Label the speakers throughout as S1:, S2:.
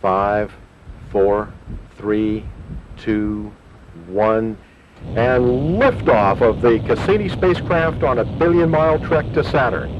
S1: Five, four, three, two, one, and liftoff of the Cassini spacecraft on a billion-mile trek to Saturn.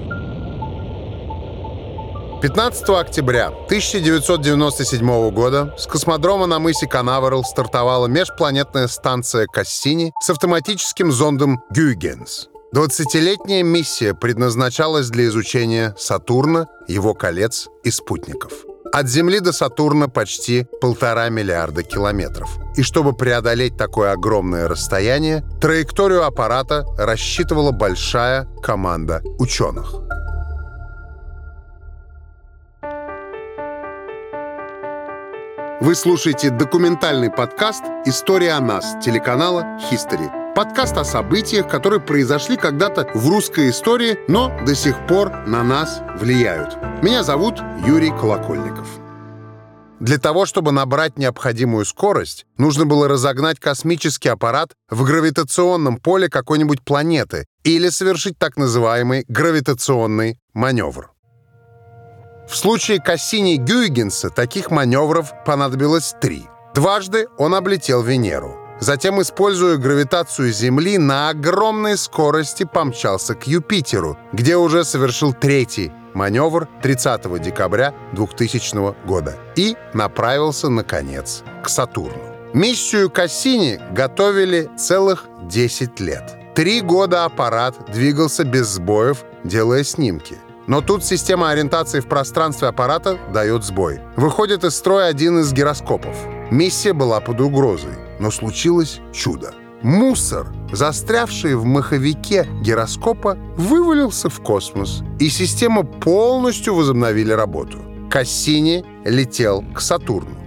S2: 15 октября 1997 года с космодрома на мысе Канаверал стартовала межпланетная станция Кассини с автоматическим зондом «Гюйгенс». 20-летняя миссия предназначалась для изучения Сатурна, его колец и спутников. От Земли до Сатурна почти полтора миллиарда километров. И чтобы преодолеть такое огромное расстояние, траекторию аппарата рассчитывала большая команда ученых. Вы слушаете документальный подкаст «История о нас» телеканала History. Подкаст о событиях, которые произошли когда-то в русской истории, но до сих пор на нас влияют. Меня зовут Юрий Колокольников. Для того, чтобы набрать необходимую скорость, нужно было разогнать космический аппарат в гравитационном поле какой-нибудь планеты или совершить так называемый гравитационный маневр. В случае Кассини-Гюйгенса таких маневров понадобилось три. Дважды он облетел Венеру. Затем, используя гравитацию Земли, на огромной скорости помчался к Юпитеру, где уже совершил третий маневр 30 декабря 2000 года и направился, наконец, к Сатурну. Миссию Кассини готовили целых 10 лет. Три года аппарат двигался без сбоев, делая снимки — но тут система ориентации в пространстве аппарата дает сбой. Выходит из строя один из гироскопов. Миссия была под угрозой, но случилось чудо. Мусор, застрявший в маховике гироскопа, вывалился в космос, и система полностью возобновили работу. Кассини летел к Сатурну.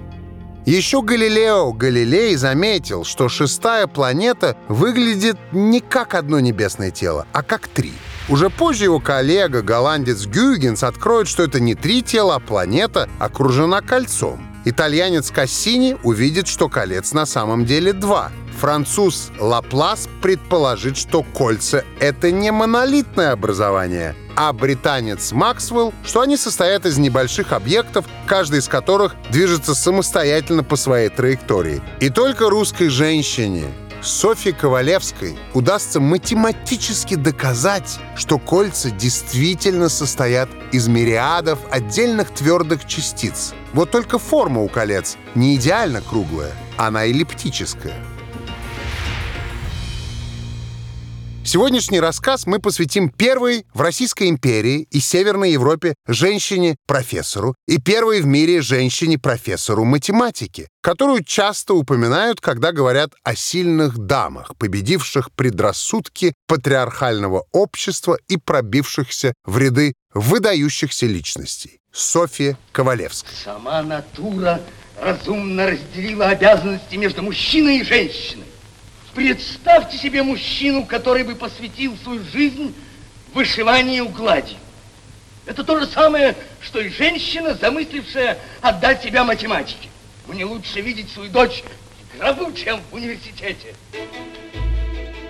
S2: Еще Галилео Галилей заметил, что шестая планета выглядит не как одно небесное тело, а как три — уже позже его коллега, голландец Гюйгенс, откроет, что это не три тела, а планета окружена кольцом. Итальянец Кассини увидит, что колец на самом деле два. Француз Лаплас предположит, что кольца — это не монолитное образование, а британец Максвелл, что они состоят из небольших объектов, каждый из которых движется самостоятельно по своей траектории. И только русской женщине Софье Ковалевской удастся математически доказать, что кольца действительно состоят из мириадов отдельных твердых частиц. Вот только форма у колец не идеально круглая, она эллиптическая. Сегодняшний рассказ мы посвятим первой в Российской империи и Северной Европе женщине-профессору и первой в мире женщине-профессору математики, которую часто упоминают, когда говорят о сильных дамах, победивших предрассудки патриархального общества и пробившихся в ряды выдающихся личностей. Софья Ковалевская.
S3: Сама натура разумно разделила обязанности между мужчиной и женщиной. Представьте себе мужчину, который бы посвятил свою жизнь вышиванию глади. Это то же самое, что и женщина, замыслившая отдать себя математике. Мне лучше видеть свою дочь в гробу, чем в университете.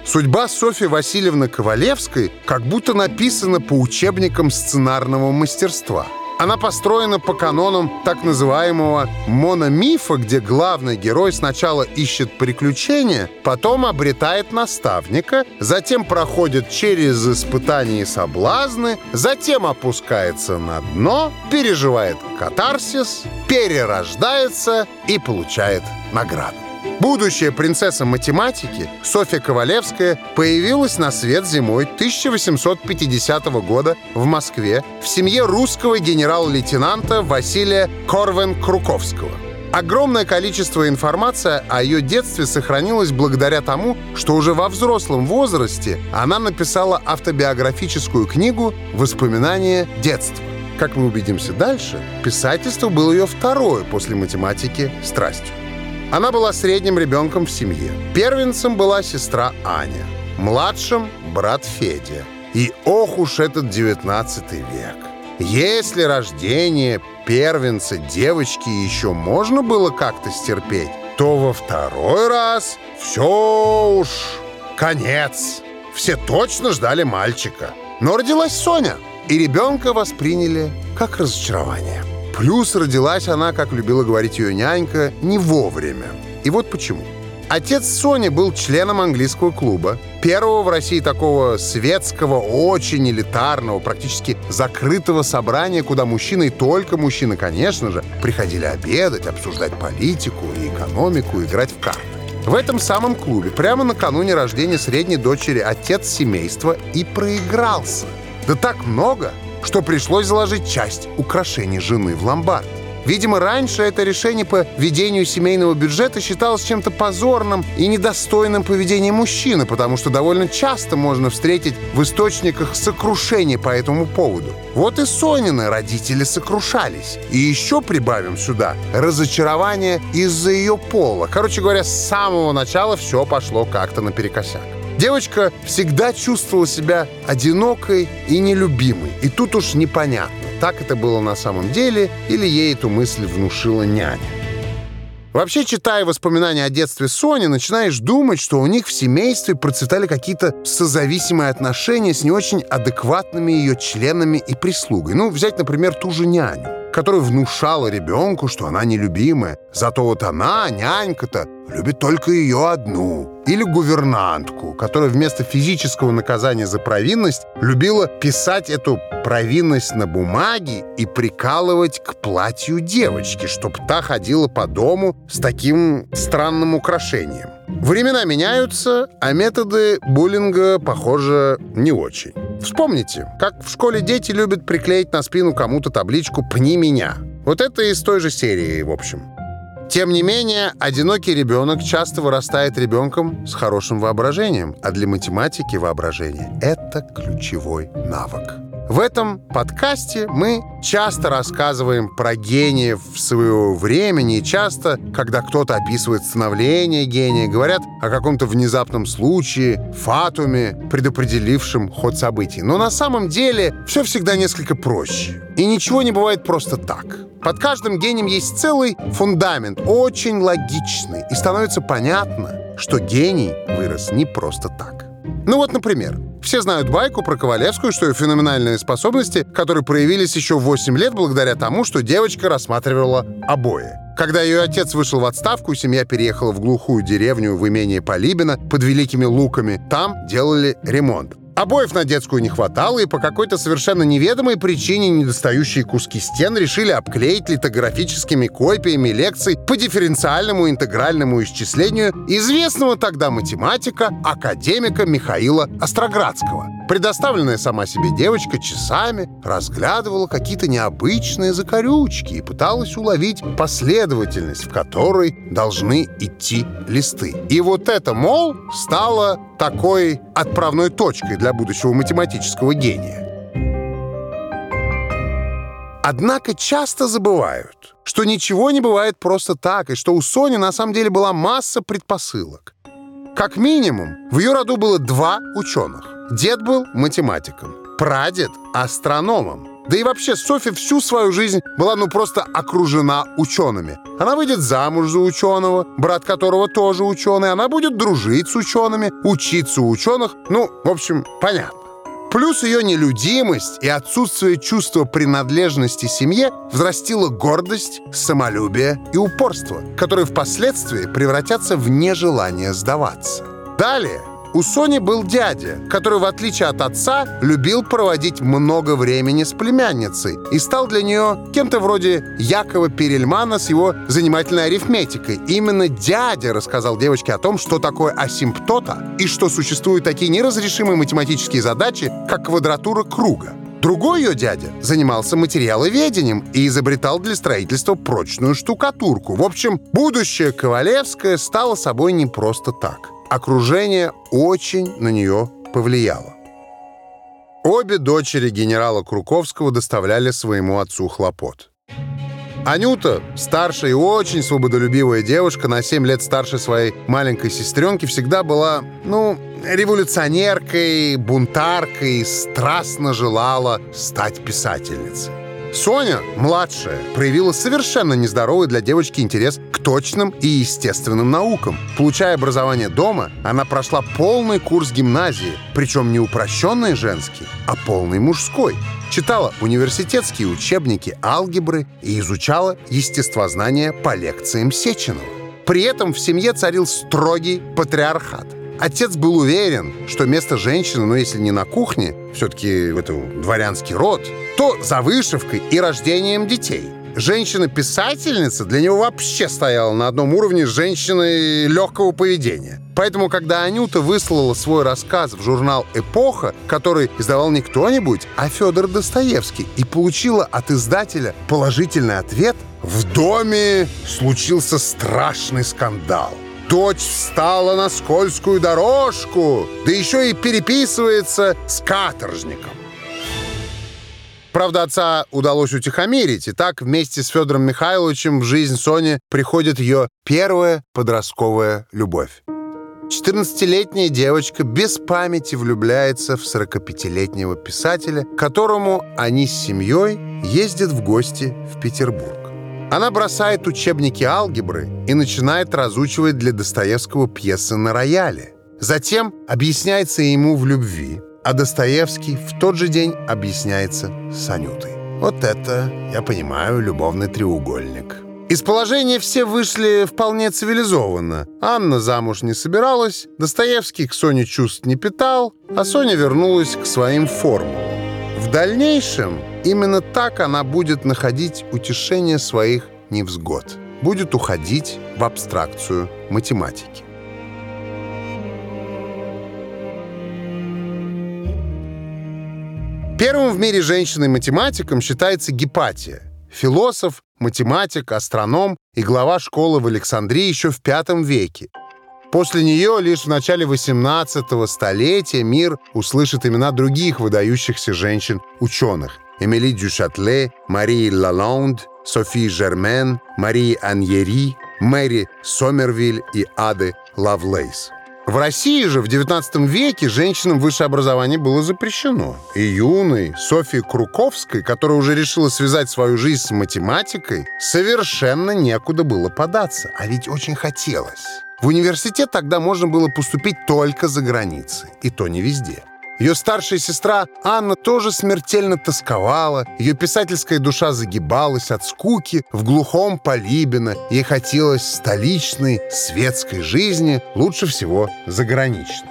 S2: Судьба Софьи Васильевны Ковалевской как будто написана по учебникам сценарного мастерства – она построена по канонам так называемого мономифа, где главный герой сначала ищет приключения, потом обретает наставника, затем проходит через испытания и соблазны, затем опускается на дно, переживает катарсис, перерождается и получает награду. Будущая принцесса математики Софья Ковалевская появилась на свет зимой 1850 года в Москве в семье русского генерал-лейтенанта Василия Корвен-Круковского. Огромное количество информации о ее детстве сохранилось благодаря тому, что уже во взрослом возрасте она написала автобиографическую книгу «Воспоминания детства». Как мы убедимся дальше, писательство было ее второе после математики страстью. Она была средним ребенком в семье. Первенцем была сестра Аня, младшим — брат Федя. И ох уж этот 19 век. Если рождение первенца девочки еще можно было как-то стерпеть, то во второй раз все уж конец. Все точно ждали мальчика. Но родилась Соня, и ребенка восприняли как разочарование. Плюс родилась она, как любила говорить ее нянька, не вовремя. И вот почему. Отец Сони был членом английского клуба, первого в России такого светского, очень элитарного, практически закрытого собрания, куда мужчины, и только мужчины, конечно же, приходили обедать, обсуждать политику и экономику, играть в карты. В этом самом клубе прямо накануне рождения средней дочери отец семейства и проигрался. Да так много, что пришлось заложить часть украшений жены в ломбард. Видимо, раньше это решение по ведению семейного бюджета считалось чем-то позорным и недостойным поведения мужчины, потому что довольно часто можно встретить в источниках сокрушение по этому поводу. Вот и Сонины родители сокрушались. И еще прибавим сюда разочарование из-за ее пола. Короче говоря, с самого начала все пошло как-то наперекосяк. Девочка всегда чувствовала себя одинокой и нелюбимой. И тут уж непонятно, так это было на самом деле или ей эту мысль внушила няня. Вообще, читая воспоминания о детстве Сони, начинаешь думать, что у них в семействе процветали какие-то созависимые отношения с не очень адекватными ее членами и прислугой. Ну, взять, например, ту же няню которая внушала ребенку, что она нелюбимая. Зато вот она, нянька-то, любит только ее одну. Или гувернантку, которая вместо физического наказания за провинность любила писать эту провинность на бумаге и прикалывать к платью девочки, чтоб та ходила по дому с таким странным украшением. Времена меняются, а методы буллинга, похоже, не очень. Вспомните, как в школе дети любят приклеить на спину кому-то табличку «Пни меня». Вот это из той же серии, в общем. Тем не менее, одинокий ребенок часто вырастает ребенком с хорошим воображением, а для математики воображение — это ключевой навык. В этом подкасте мы часто рассказываем про гениев своего времени, и часто, когда кто-то описывает становление гения, говорят о каком-то внезапном случае, фатуме, предопределившем ход событий. Но на самом деле все всегда несколько проще. И ничего не бывает просто так. Под каждым гением есть целый фундамент, очень логичный, и становится понятно, что гений вырос не просто так. Ну вот, например, все знают байку про Ковалевскую, что ее феноменальные способности, которые проявились еще в 8 лет благодаря тому, что девочка рассматривала обои. Когда ее отец вышел в отставку, семья переехала в глухую деревню в имение Полибина под Великими Луками. Там делали ремонт. Обоев на детскую не хватало, и по какой-то совершенно неведомой причине недостающие куски стен решили обклеить литографическими копиями лекций по дифференциальному интегральному исчислению известного тогда математика, академика Михаила Остроградского. Предоставленная сама себе девочка часами разглядывала какие-то необычные закорючки и пыталась уловить последовательность, в которой должны идти листы. И вот это, мол, стало такой отправной точкой для будущего математического гения. Однако часто забывают, что ничего не бывает просто так, и что у Сони на самом деле была масса предпосылок. Как минимум, в ее роду было два ученых. Дед был математиком, прадед — астрономом. Да и вообще Софья всю свою жизнь была ну просто окружена учеными. Она выйдет замуж за ученого, брат которого тоже ученый, она будет дружить с учеными, учиться у ученых. Ну, в общем, понятно. Плюс ее нелюдимость и отсутствие чувства принадлежности семье взрастило гордость, самолюбие и упорство, которые впоследствии превратятся в нежелание сдаваться. Далее у Сони был дядя, который, в отличие от отца, любил проводить много времени с племянницей и стал для нее кем-то вроде Якова Перельмана с его занимательной арифметикой. Именно дядя рассказал девочке о том, что такое асимптота и что существуют такие неразрешимые математические задачи, как квадратура круга. Другой ее дядя занимался материаловедением и изобретал для строительства прочную штукатурку. В общем, будущее Ковалевское стало собой не просто так окружение очень на нее повлияло. Обе дочери генерала Круковского доставляли своему отцу хлопот. Анюта, старшая и очень свободолюбивая девушка, на 7 лет старше своей маленькой сестренки, всегда была, ну, революционеркой, бунтаркой, страстно желала стать писательницей. Соня, младшая, проявила совершенно нездоровый для девочки интерес точным и естественным наукам. Получая образование дома, она прошла полный курс гимназии, причем не упрощенный женский, а полный мужской. читала университетские учебники алгебры и изучала естествознание по лекциям Сеченова. При этом в семье царил строгий патриархат. Отец был уверен, что место женщины, ну если не на кухне, все-таки это дворянский род, то за вышивкой и рождением детей – женщина-писательница для него вообще стояла на одном уровне с женщиной легкого поведения. Поэтому, когда Анюта выслала свой рассказ в журнал «Эпоха», который издавал не кто-нибудь, а Федор Достоевский, и получила от издателя положительный ответ, в доме случился страшный скандал. Дочь встала на скользкую дорожку, да еще и переписывается с каторжником. Правда, отца удалось утихомирить, и так вместе с Федором Михайловичем в жизнь Сони приходит ее первая подростковая любовь. 14-летняя девочка без памяти влюбляется в 45-летнего писателя, которому они с семьей ездят в гости в Петербург. Она бросает учебники алгебры и начинает разучивать для Достоевского пьесы на рояле. Затем объясняется ему в любви, а Достоевский в тот же день объясняется с Анютой. Вот это, я понимаю, любовный треугольник. Из положения все вышли вполне цивилизованно. Анна замуж не собиралась, Достоевский к Соне чувств не питал, а Соня вернулась к своим формулам. В дальнейшем именно так она будет находить утешение своих невзгод. Будет уходить в абстракцию математики. Первым в мире женщиной-математиком считается Гепатия, философ, математик, астроном и глава школы в Александрии еще в V веке. После нее лишь в начале 18 столетия мир услышит имена других выдающихся женщин-ученых. Эмили Дюшатле, Марии Лалонд, Софи Жермен, Марии Аньери, Мэри Сомервиль и Ады Лавлейс. В России же в XIX веке женщинам высшее образование было запрещено. И юной Софье Круковской, которая уже решила связать свою жизнь с математикой, совершенно некуда было податься. А ведь очень хотелось. В университет тогда можно было поступить только за границей. И то не везде. Ее старшая сестра Анна тоже смертельно тосковала, ее писательская душа загибалась от скуки в глухом Полибино, ей хотелось столичной, светской жизни, лучше всего заграничной.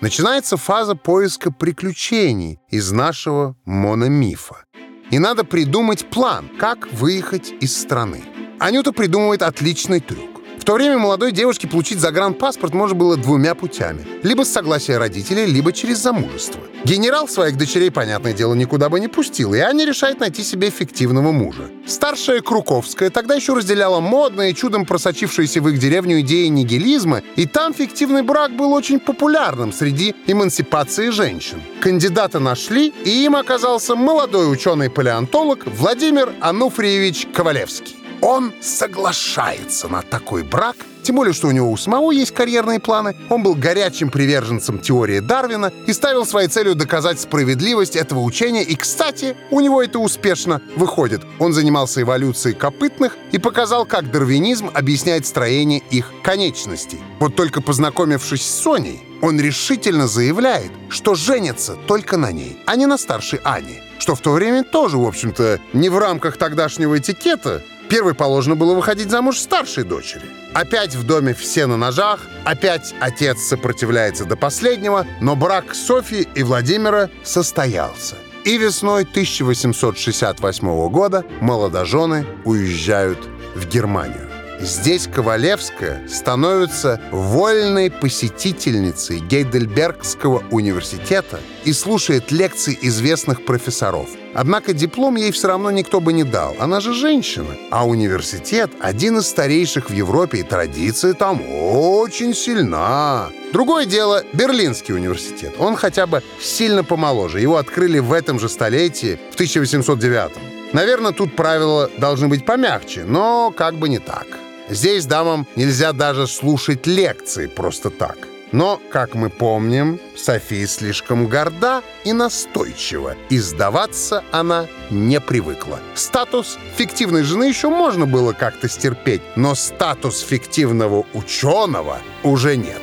S2: Начинается фаза поиска приключений из нашего мономифа. И надо придумать план, как выехать из страны. Анюта придумывает отличный трюк. В то время молодой девушке получить загранпаспорт можно было двумя путями. Либо с согласия родителей, либо через замужество. Генерал своих дочерей, понятное дело, никуда бы не пустил, и Аня решает найти себе фиктивного мужа. Старшая Круковская тогда еще разделяла модные, чудом просочившиеся в их деревню идеи нигилизма, и там фиктивный брак был очень популярным среди эмансипации женщин. Кандидата нашли, и им оказался молодой ученый-палеонтолог Владимир Ануфриевич Ковалевский. Он соглашается на такой брак, тем более, что у него у самого есть карьерные планы. Он был горячим приверженцем теории Дарвина и ставил своей целью доказать справедливость этого учения. И, кстати, у него это успешно выходит. Он занимался эволюцией копытных и показал, как дарвинизм объясняет строение их конечностей. Вот только познакомившись с Соней, он решительно заявляет, что женится только на ней, а не на старшей Ане. Что в то время тоже, в общем-то, не в рамках тогдашнего этикета, Первой положено было выходить замуж старшей дочери. Опять в доме все на ножах, опять отец сопротивляется до последнего, но брак Софьи и Владимира состоялся. И весной 1868 года молодожены уезжают в Германию. Здесь Ковалевская становится вольной посетительницей Гейдельбергского университета и слушает лекции известных профессоров. Однако диплом ей все равно никто бы не дал. Она же женщина. А университет — один из старейших в Европе, и традиция там очень сильна. Другое дело — Берлинский университет. Он хотя бы сильно помоложе. Его открыли в этом же столетии, в 1809 Наверное, тут правила должны быть помягче, но как бы не так. Здесь дамам нельзя даже слушать лекции просто так. Но, как мы помним, София слишком горда и настойчива, и сдаваться она не привыкла. Статус фиктивной жены еще можно было как-то стерпеть, но статус фиктивного ученого уже нет.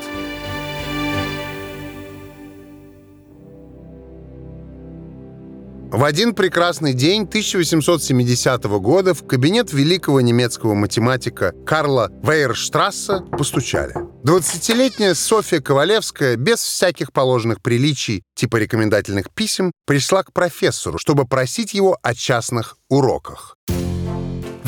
S2: В один прекрасный день 1870 года в кабинет великого немецкого математика Карла Вейерштрасса постучали. 20-летняя Софья Ковалевская без всяких положенных приличий типа рекомендательных писем пришла к профессору, чтобы просить его о частных уроках.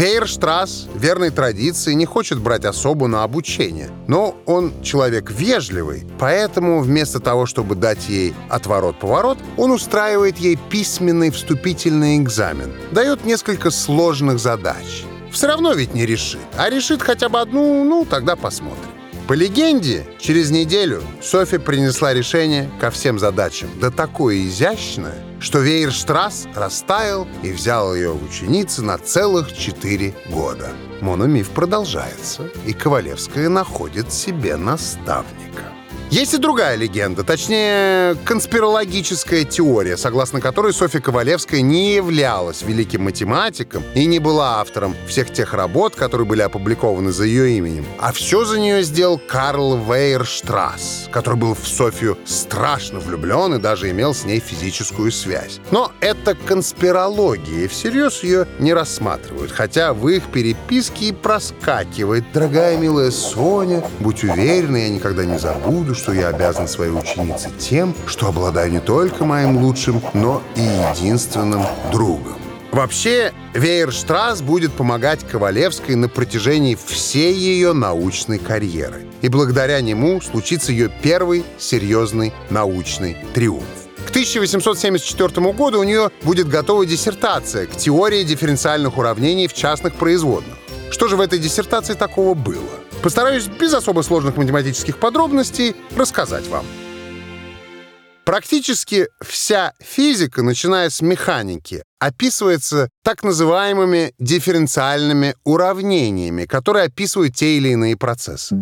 S2: Вейерштрасс, верной традиции, не хочет брать особу на обучение. Но он человек вежливый, поэтому вместо того, чтобы дать ей отворот-поворот, он устраивает ей письменный вступительный экзамен, дает несколько сложных задач. Все равно ведь не решит. А решит хотя бы одну, ну, тогда посмотрим. По легенде, через неделю Софья принесла решение ко всем задачам. Да такое изящное, что Вейерштрасс растаял и взял ее в ученицы на целых четыре года. Мономиф продолжается, и Ковалевская находит себе наставника. Есть и другая легенда, точнее, конспирологическая теория, согласно которой Софья Ковалевская не являлась великим математиком и не была автором всех тех работ, которые были опубликованы за ее именем. А все за нее сделал Карл Вейерштрасс, который был в Софью страшно влюблен и даже имел с ней физическую связь. Но это конспирология, и всерьез ее не рассматривают, хотя в их переписке и проскакивает «Дорогая милая Соня, будь уверена, я никогда не забуду, что я обязан своей ученице тем, что обладаю не только моим лучшим, но и единственным другом. Вообще, Вейерштрасс будет помогать Ковалевской на протяжении всей ее научной карьеры. И благодаря нему случится ее первый серьезный научный триумф. К 1874 году у нее будет готова диссертация к теории дифференциальных уравнений в частных производных. Что же в этой диссертации такого было? Постараюсь без особо сложных математических подробностей рассказать вам. Практически вся физика, начиная с механики, описывается так называемыми дифференциальными уравнениями, которые описывают те или иные процессы.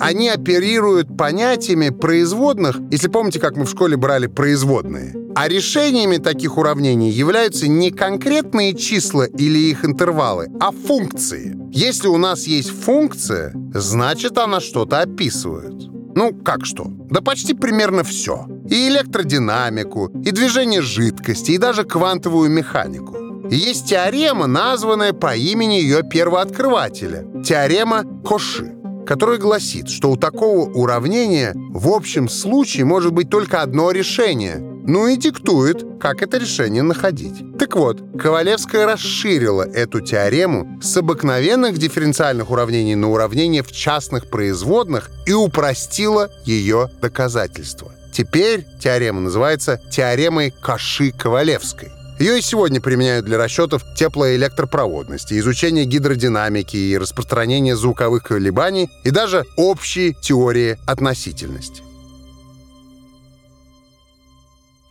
S2: Они оперируют понятиями производных, если помните, как мы в школе брали производные. А решениями таких уравнений являются не конкретные числа или их интервалы, а функции. Если у нас есть функция, значит она что-то описывает. Ну, как что? Да почти примерно все. И электродинамику, и движение жидкости, и даже квантовую механику. Есть теорема, названная по имени ее первооткрывателя. Теорема Коши которая гласит, что у такого уравнения в общем случае может быть только одно решение, ну и диктует, как это решение находить. Так вот, Ковалевская расширила эту теорему с обыкновенных дифференциальных уравнений на уравнения в частных производных и упростила ее доказательство. Теперь теорема называется теоремой Каши-Ковалевской. Ее и сегодня применяют для расчетов теплоэлектропроводности, изучения гидродинамики и распространения звуковых колебаний и даже общей теории относительности.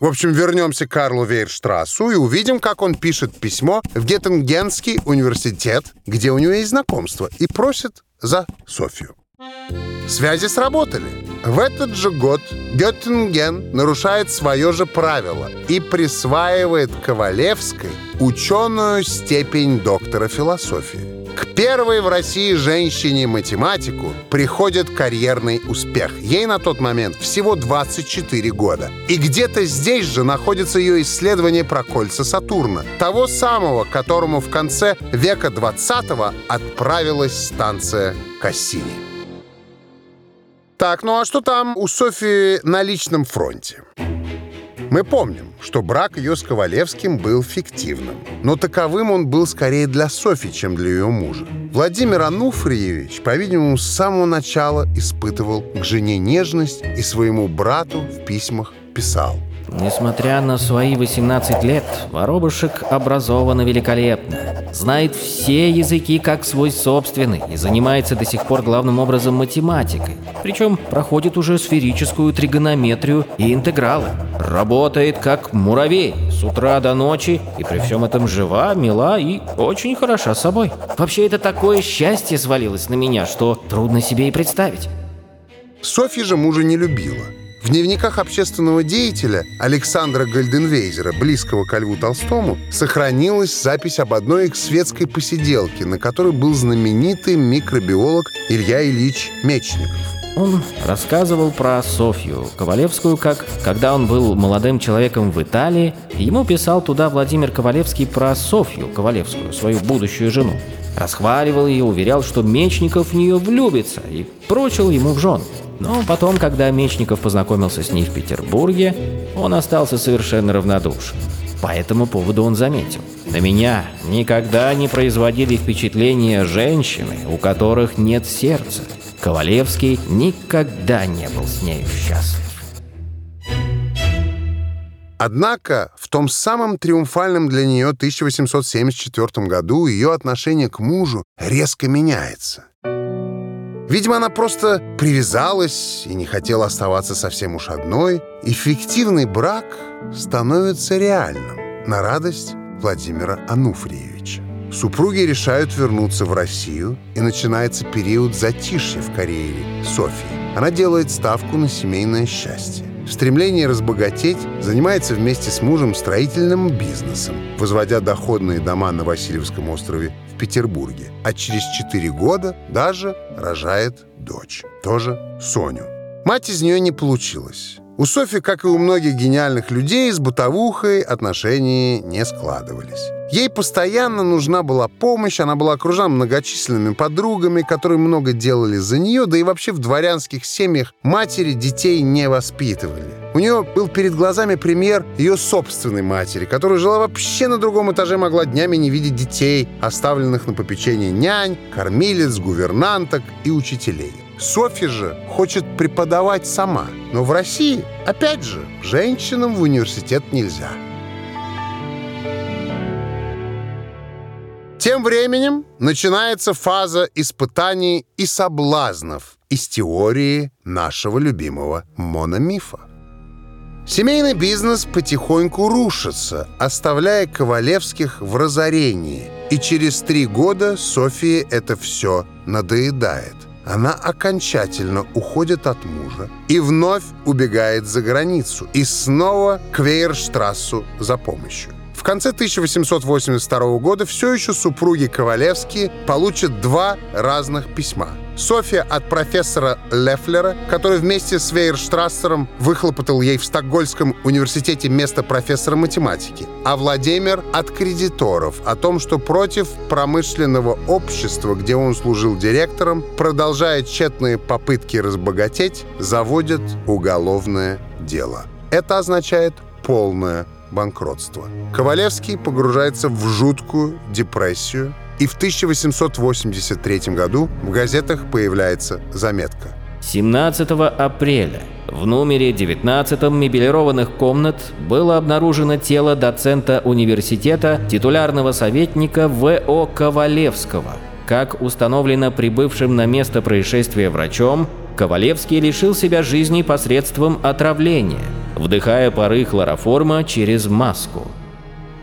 S2: В общем, вернемся к Карлу Вейрштрассу и увидим, как он пишет письмо в Геттингенский университет, где у него есть знакомство, и просит за Софию. Связи сработали. В этот же год Геттинген нарушает свое же правило и присваивает Ковалевской ученую степень доктора философии. К первой в России женщине-математику приходит карьерный успех. Ей на тот момент всего 24 года. И где-то здесь же находится ее исследование про кольца Сатурна. Того самого, которому в конце века 20 отправилась станция Кассини. Так, ну а что там у Софии на личном фронте? Мы помним, что брак ее с Ковалевским был фиктивным. Но таковым он был скорее для Софьи, чем для ее мужа. Владимир Ануфриевич, по-видимому, с самого начала испытывал к жене нежность и своему брату в письмах писал –
S4: Несмотря на свои 18 лет, Воробушек образован великолепно. Знает все языки как свой собственный и занимается до сих пор главным образом математикой. Причем проходит уже сферическую тригонометрию и интегралы. Работает как муравей с утра до ночи и при всем этом жива, мила и очень хороша собой. Вообще это такое счастье свалилось на меня, что трудно себе и представить.
S2: Софья же мужа не любила – в дневниках общественного деятеля Александра Гальденвейзера, близкого ко Льву Толстому, сохранилась запись об одной их светской посиделке, на которой был знаменитый микробиолог Илья Ильич Мечников.
S4: Он рассказывал про Софью Ковалевскую, как, когда он был молодым человеком в Италии, ему писал туда Владимир Ковалевский про Софью Ковалевскую, свою будущую жену. Расхваливал ее, уверял, что Мечников в нее влюбится и прочил ему в жены. Но потом, когда Мечников познакомился с ней в Петербурге, он остался совершенно равнодушен. По этому поводу он заметил. На меня никогда не производили впечатления женщины, у которых нет сердца. Ковалевский никогда не был с нею счастлив.
S2: Однако в том самом триумфальном для нее 1874 году ее отношение к мужу резко меняется. Видимо, она просто привязалась и не хотела оставаться совсем уж одной, и фиктивный брак становится реальным на радость Владимира Ануфриевича. Супруги решают вернуться в Россию, и начинается период затишья в карьере Софии. Она делает ставку на семейное счастье. В стремлении разбогатеть занимается вместе с мужем строительным бизнесом, возводя доходные дома на Васильевском острове в Петербурге. А через 4 года даже рожает дочь, тоже Соню. Мать из нее не получилась. У Софи, как и у многих гениальных людей, с бытовухой отношения не складывались. Ей постоянно нужна была помощь, она была окружена многочисленными подругами, которые много делали за нее, да и вообще в дворянских семьях матери детей не воспитывали. У нее был перед глазами пример ее собственной матери, которая жила вообще на другом этаже, могла днями не видеть детей, оставленных на попечение нянь, кормилец, гувернанток и учителей. Софи же хочет преподавать сама. Но в России, опять же, женщинам в университет нельзя. Тем временем начинается фаза испытаний и соблазнов из теории нашего любимого мономифа. Семейный бизнес потихоньку рушится, оставляя Ковалевских в разорении. И через три года Софии это все надоедает – она окончательно уходит от мужа и вновь убегает за границу и снова к Вейерштрассу за помощью. В конце 1882 года все еще супруги Ковалевские получат два разных письма. София от профессора Лефлера, который вместе с Вейерштрассером выхлопотал ей в Стокгольмском университете место профессора математики, а Владимир от кредиторов о том, что против промышленного общества, где он служил директором, продолжая тщетные попытки разбогатеть, заводят уголовное дело. Это означает полное банкротства. Ковалевский погружается в жуткую депрессию, и в 1883 году в газетах появляется заметка.
S4: 17 апреля в номере 19 мебелированных комнат было обнаружено тело доцента университета, титулярного советника В.О. Ковалевского. Как установлено прибывшим на место происшествия врачом, Ковалевский лишил себя жизни посредством отравления, вдыхая пары хлороформа через маску.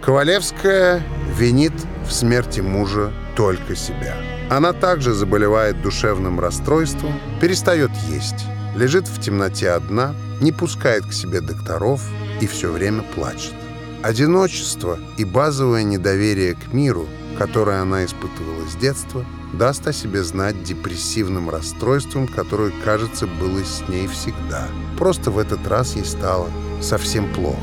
S2: Ковалевская винит в смерти мужа только себя. Она также заболевает душевным расстройством, перестает есть, лежит в темноте одна, не пускает к себе докторов и все время плачет. Одиночество и базовое недоверие к миру, которое она испытывала с детства – даст о себе знать депрессивным расстройством, которое, кажется, было с ней всегда. Просто в этот раз ей стало совсем плохо.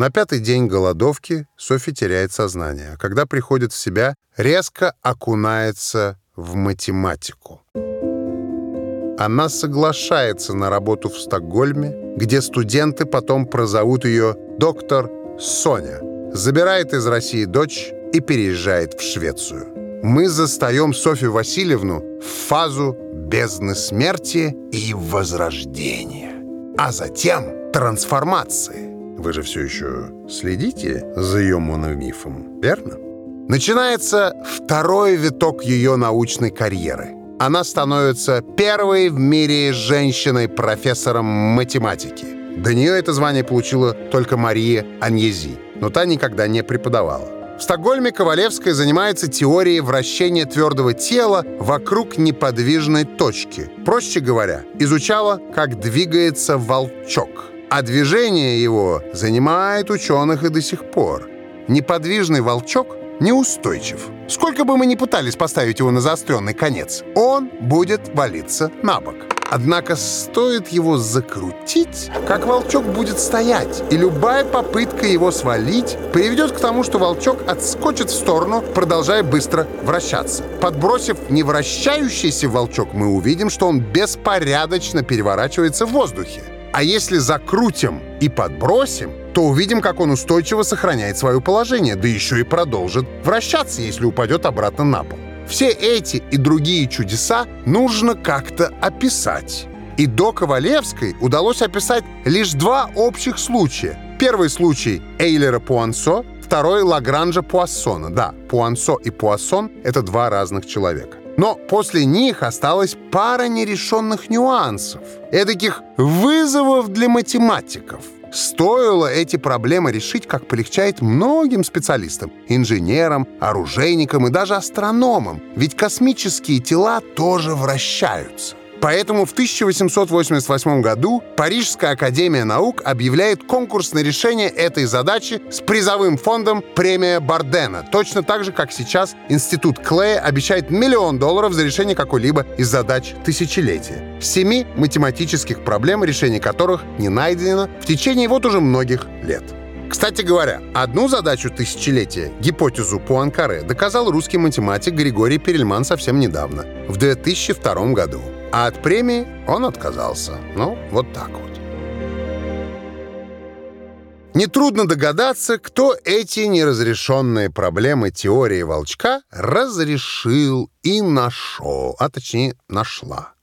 S2: На пятый день голодовки Софи теряет сознание, а когда приходит в себя, резко окунается в математику она соглашается на работу в Стокгольме, где студенты потом прозовут ее «доктор Соня», забирает из России дочь и переезжает в Швецию. Мы застаем Софью Васильевну в фазу бездны смерти и возрождения, а затем трансформации. Вы же все еще следите за ее мономифом, верно? Начинается второй виток ее научной карьеры – она становится первой в мире женщиной-профессором математики. До нее это звание получила только Мария Аньези, но та никогда не преподавала. В Стокгольме Ковалевская занимается теорией вращения твердого тела вокруг неподвижной точки. Проще говоря, изучала, как двигается волчок. А движение его занимает ученых и до сих пор. неподвижный волчок неустойчив. Сколько бы мы ни пытались поставить его на заостренный конец, он будет валиться на бок. Однако стоит его закрутить, как волчок будет стоять, и любая попытка его свалить приведет к тому, что волчок отскочит в сторону, продолжая быстро вращаться. Подбросив невращающийся волчок, мы увидим, что он беспорядочно переворачивается в воздухе. А если закрутим и подбросим, то увидим, как он устойчиво сохраняет свое положение, да еще и продолжит вращаться, если упадет обратно на пол. Все эти и другие чудеса нужно как-то описать. И до Ковалевской удалось описать лишь два общих случая. Первый случай Эйлера Пуансо, второй Лагранжа Пуассона. Да, Пуансо и Пуассон — это два разных человека. Но после них осталась пара нерешенных нюансов, эдаких вызовов для математиков — Стоило эти проблемы решить, как полегчает многим специалистам, инженерам, оружейникам и даже астрономам, ведь космические тела тоже вращаются. Поэтому в 1888 году Парижская академия наук объявляет конкурс на решение этой задачи с призовым фондом «Премия Бардена», точно так же, как сейчас Институт Клея обещает миллион долларов за решение какой-либо из задач тысячелетия. Семи математических проблем, решение которых не найдено в течение вот уже многих лет. Кстати говоря, одну задачу тысячелетия, гипотезу Пуанкаре, доказал русский математик Григорий Перельман совсем недавно, в 2002 году. А от премии он отказался. Ну, вот так вот. Нетрудно догадаться, кто эти неразрешенные проблемы теории волчка разрешил и нашел, а точнее нашла.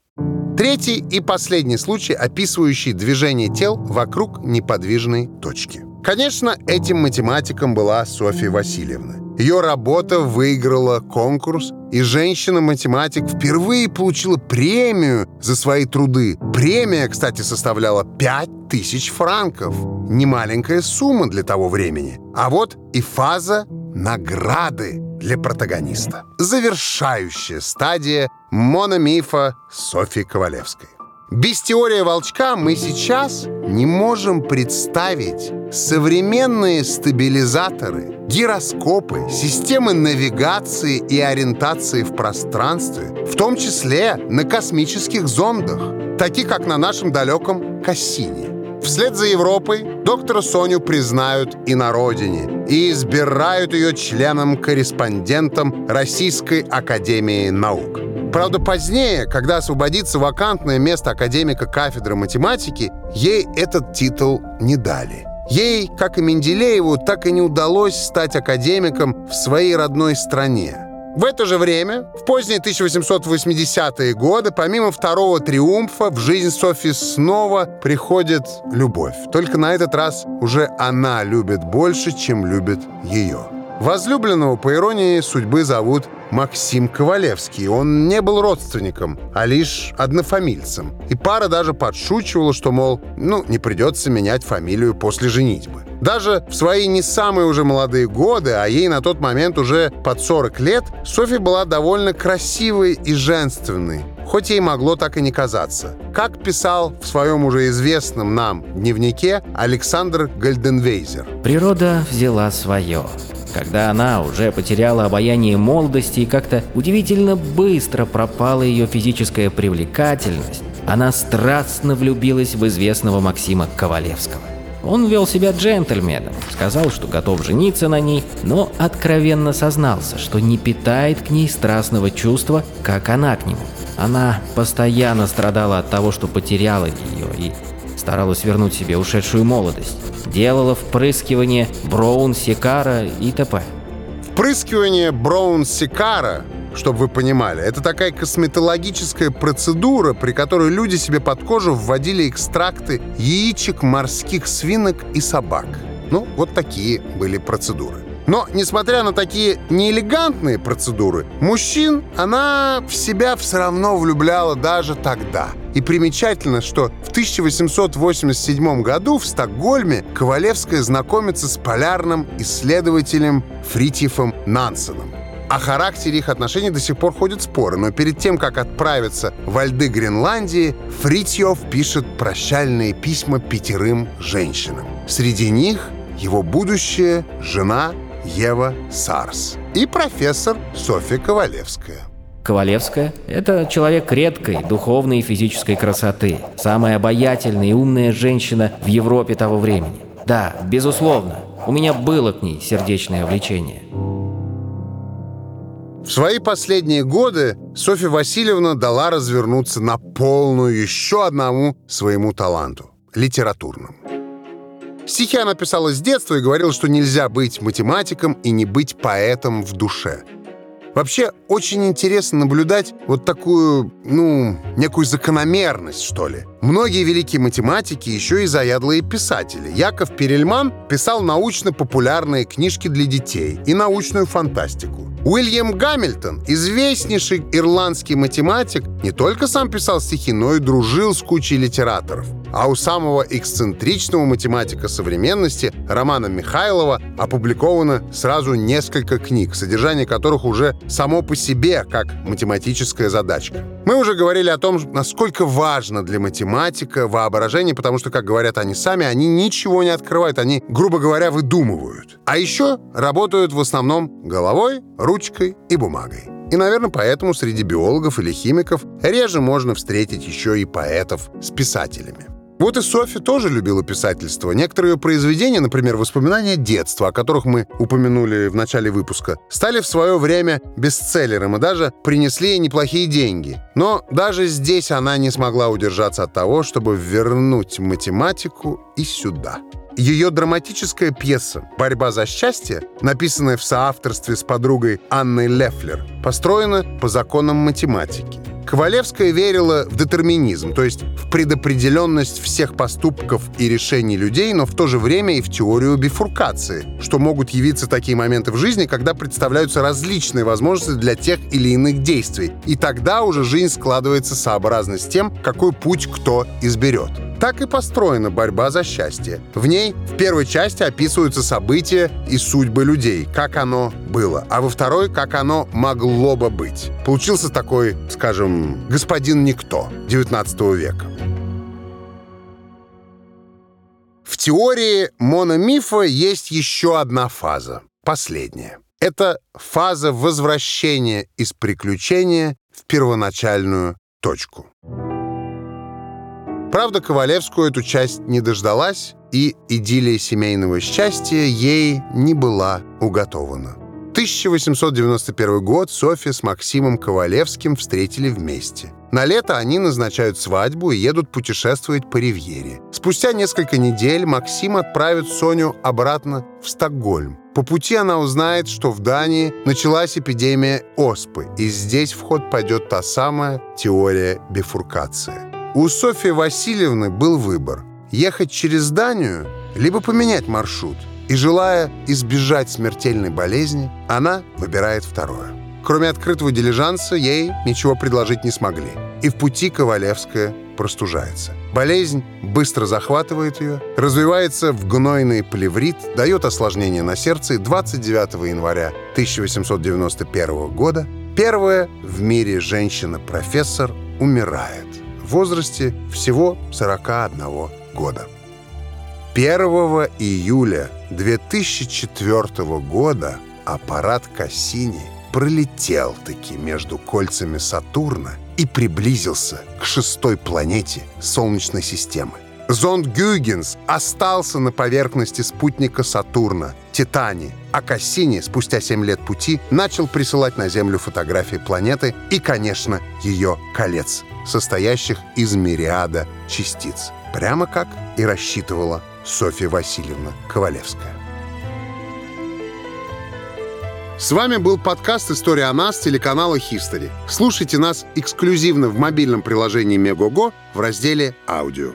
S2: Третий и последний случай, описывающий движение тел вокруг неподвижной точки. Конечно, этим математиком была Софья Васильевна. Ее работа выиграла конкурс, и женщина-математик впервые получила премию за свои труды. Премия, кстати, составляла 5000 франков. Немаленькая сумма для того времени. А вот и фаза награды для протагониста. Завершающая стадия мономифа Софьи Ковалевской. Без теории волчка мы сейчас не можем представить современные стабилизаторы, гироскопы, системы навигации и ориентации в пространстве, в том числе на космических зондах, таких как на нашем далеком Кассине. Вслед за Европой доктора Соню признают и на родине, и избирают ее членом-корреспондентом Российской Академии Наук. Правда, позднее, когда освободится вакантное место академика кафедры математики, ей этот титул не дали. Ей, как и Менделееву, так и не удалось стать академиком в своей родной стране. В это же время, в поздние 1880-е годы, помимо второго триумфа, в жизнь Софи снова приходит любовь. Только на этот раз уже она любит больше, чем любит ее. Возлюбленного, по иронии судьбы, зовут Максим Ковалевский. Он не был родственником, а лишь однофамильцем. И пара даже подшучивала, что, мол, ну, не придется менять фамилию после женитьбы. Даже в свои не самые уже молодые годы, а ей на тот момент уже под 40 лет, Софья была довольно красивой и женственной, хоть ей могло так и не казаться. Как писал в своем уже известном нам дневнике Александр Гальденвейзер.
S4: «Природа взяла свое. Когда она уже потеряла обаяние молодости и как-то удивительно быстро пропала ее физическая привлекательность, она страстно влюбилась в известного Максима Ковалевского. Он вел себя джентльменом, сказал, что готов жениться на ней, но откровенно сознался, что не питает к ней страстного чувства, как она к нему. Она постоянно страдала от того, что потеряла ее и старалась вернуть себе ушедшую молодость делала впрыскивание Броун-Сикара и т.п.
S2: Впрыскивание Броун-Сикара чтобы вы понимали. Это такая косметологическая процедура, при которой люди себе под кожу вводили экстракты яичек морских свинок и собак. Ну, вот такие были процедуры. Но, несмотря на такие неэлегантные процедуры, мужчин она в себя все равно влюбляла даже тогда. И примечательно, что в 1887 году в Стокгольме Ковалевская знакомится с полярным исследователем Фритьефом Нансеном. О характере их отношений до сих пор ходят споры, но перед тем, как отправиться во льды Гренландии, Фритьев пишет прощальные письма пятерым женщинам. Среди них его будущая жена Ева Сарс и профессор Софья Ковалевская.
S4: Ковалевская – это человек редкой духовной и физической красоты, самая обаятельная и умная женщина в Европе того времени. Да, безусловно, у меня было к ней сердечное влечение.
S2: В свои последние годы Софья Васильевна дала развернуться на полную еще одному своему таланту – литературному. Стихи она писала с детства и говорила, что нельзя быть математиком и не быть поэтом в душе – Вообще, очень интересно наблюдать вот такую, ну, некую закономерность, что ли. Многие великие математики еще и заядлые писатели. Яков Перельман писал научно-популярные книжки для детей и научную фантастику. Уильям Гамильтон, известнейший ирландский математик, не только сам писал стихи, но и дружил с кучей литераторов. А у самого эксцентричного математика современности Романа Михайлова опубликовано сразу несколько книг, содержание которых уже само по себе как математическая задачка. Мы уже говорили о том, насколько важно для математика воображение, потому что, как говорят они сами, они ничего не открывают, они, грубо говоря, выдумывают. А еще работают в основном головой, ручкой и бумагой. И, наверное, поэтому среди биологов или химиков реже можно встретить еще и поэтов с писателями. Вот и Софи тоже любила писательство. Некоторые ее произведения, например, «Воспоминания детства», о которых мы упомянули в начале выпуска, стали в свое время бестселлером и даже принесли ей неплохие деньги. Но даже здесь она не смогла удержаться от того, чтобы вернуть математику и сюда. Ее драматическая пьеса «Борьба за счастье», написанная в соавторстве с подругой Анной Лефлер, построена по законам математики. Ковалевская верила в детерминизм, то есть в предопределенность всех поступков и решений людей, но в то же время и в теорию бифуркации, что могут явиться такие моменты в жизни, когда представляются различные возможности для тех или иных действий. И тогда уже жизнь складывается сообразно с тем, какой путь кто изберет. Так и построена борьба за счастье. В ней в первой части описываются события и судьбы людей, как оно было, а во второй, как оно могло бы быть. Получился такой, скажем, господин Никто 19 века. В теории мономифа есть еще одна фаза, последняя. Это фаза возвращения из приключения в первоначальную точку. Правда, Ковалевскую эту часть не дождалась, и идиллия семейного счастья ей не была уготована. 1891 год Софья с Максимом Ковалевским встретили вместе. На лето они назначают свадьбу и едут путешествовать по Ривьере. Спустя несколько недель Максим отправит Соню обратно в Стокгольм. По пути она узнает, что в Дании началась эпидемия оспы, и здесь в ход пойдет та самая теория бифуркации. У Софьи Васильевны был выбор – ехать через Данию, либо поменять маршрут. И желая избежать смертельной болезни, она выбирает второе. Кроме открытого дилижанса, ей ничего предложить не смогли. И в пути Ковалевская простужается. Болезнь быстро захватывает ее, развивается в гнойный плеврит, дает осложнение на сердце и 29 января 1891 года первая в мире женщина-профессор умирает в возрасте всего 41 года. 1 июля 2004 года аппарат Кассини пролетел-таки между кольцами Сатурна и приблизился к шестой планете Солнечной системы. Зонд Гюйгенс остался на поверхности спутника Сатурна, Титане, а Кассини спустя 7 лет пути начал присылать на Землю фотографии планеты и, конечно, ее колец состоящих из мириада частиц. Прямо как и рассчитывала Софья Васильевна Ковалевская. С вами был подкаст «История о нас» телеканала History. Слушайте нас эксклюзивно в мобильном приложении Мегого в разделе «Аудио».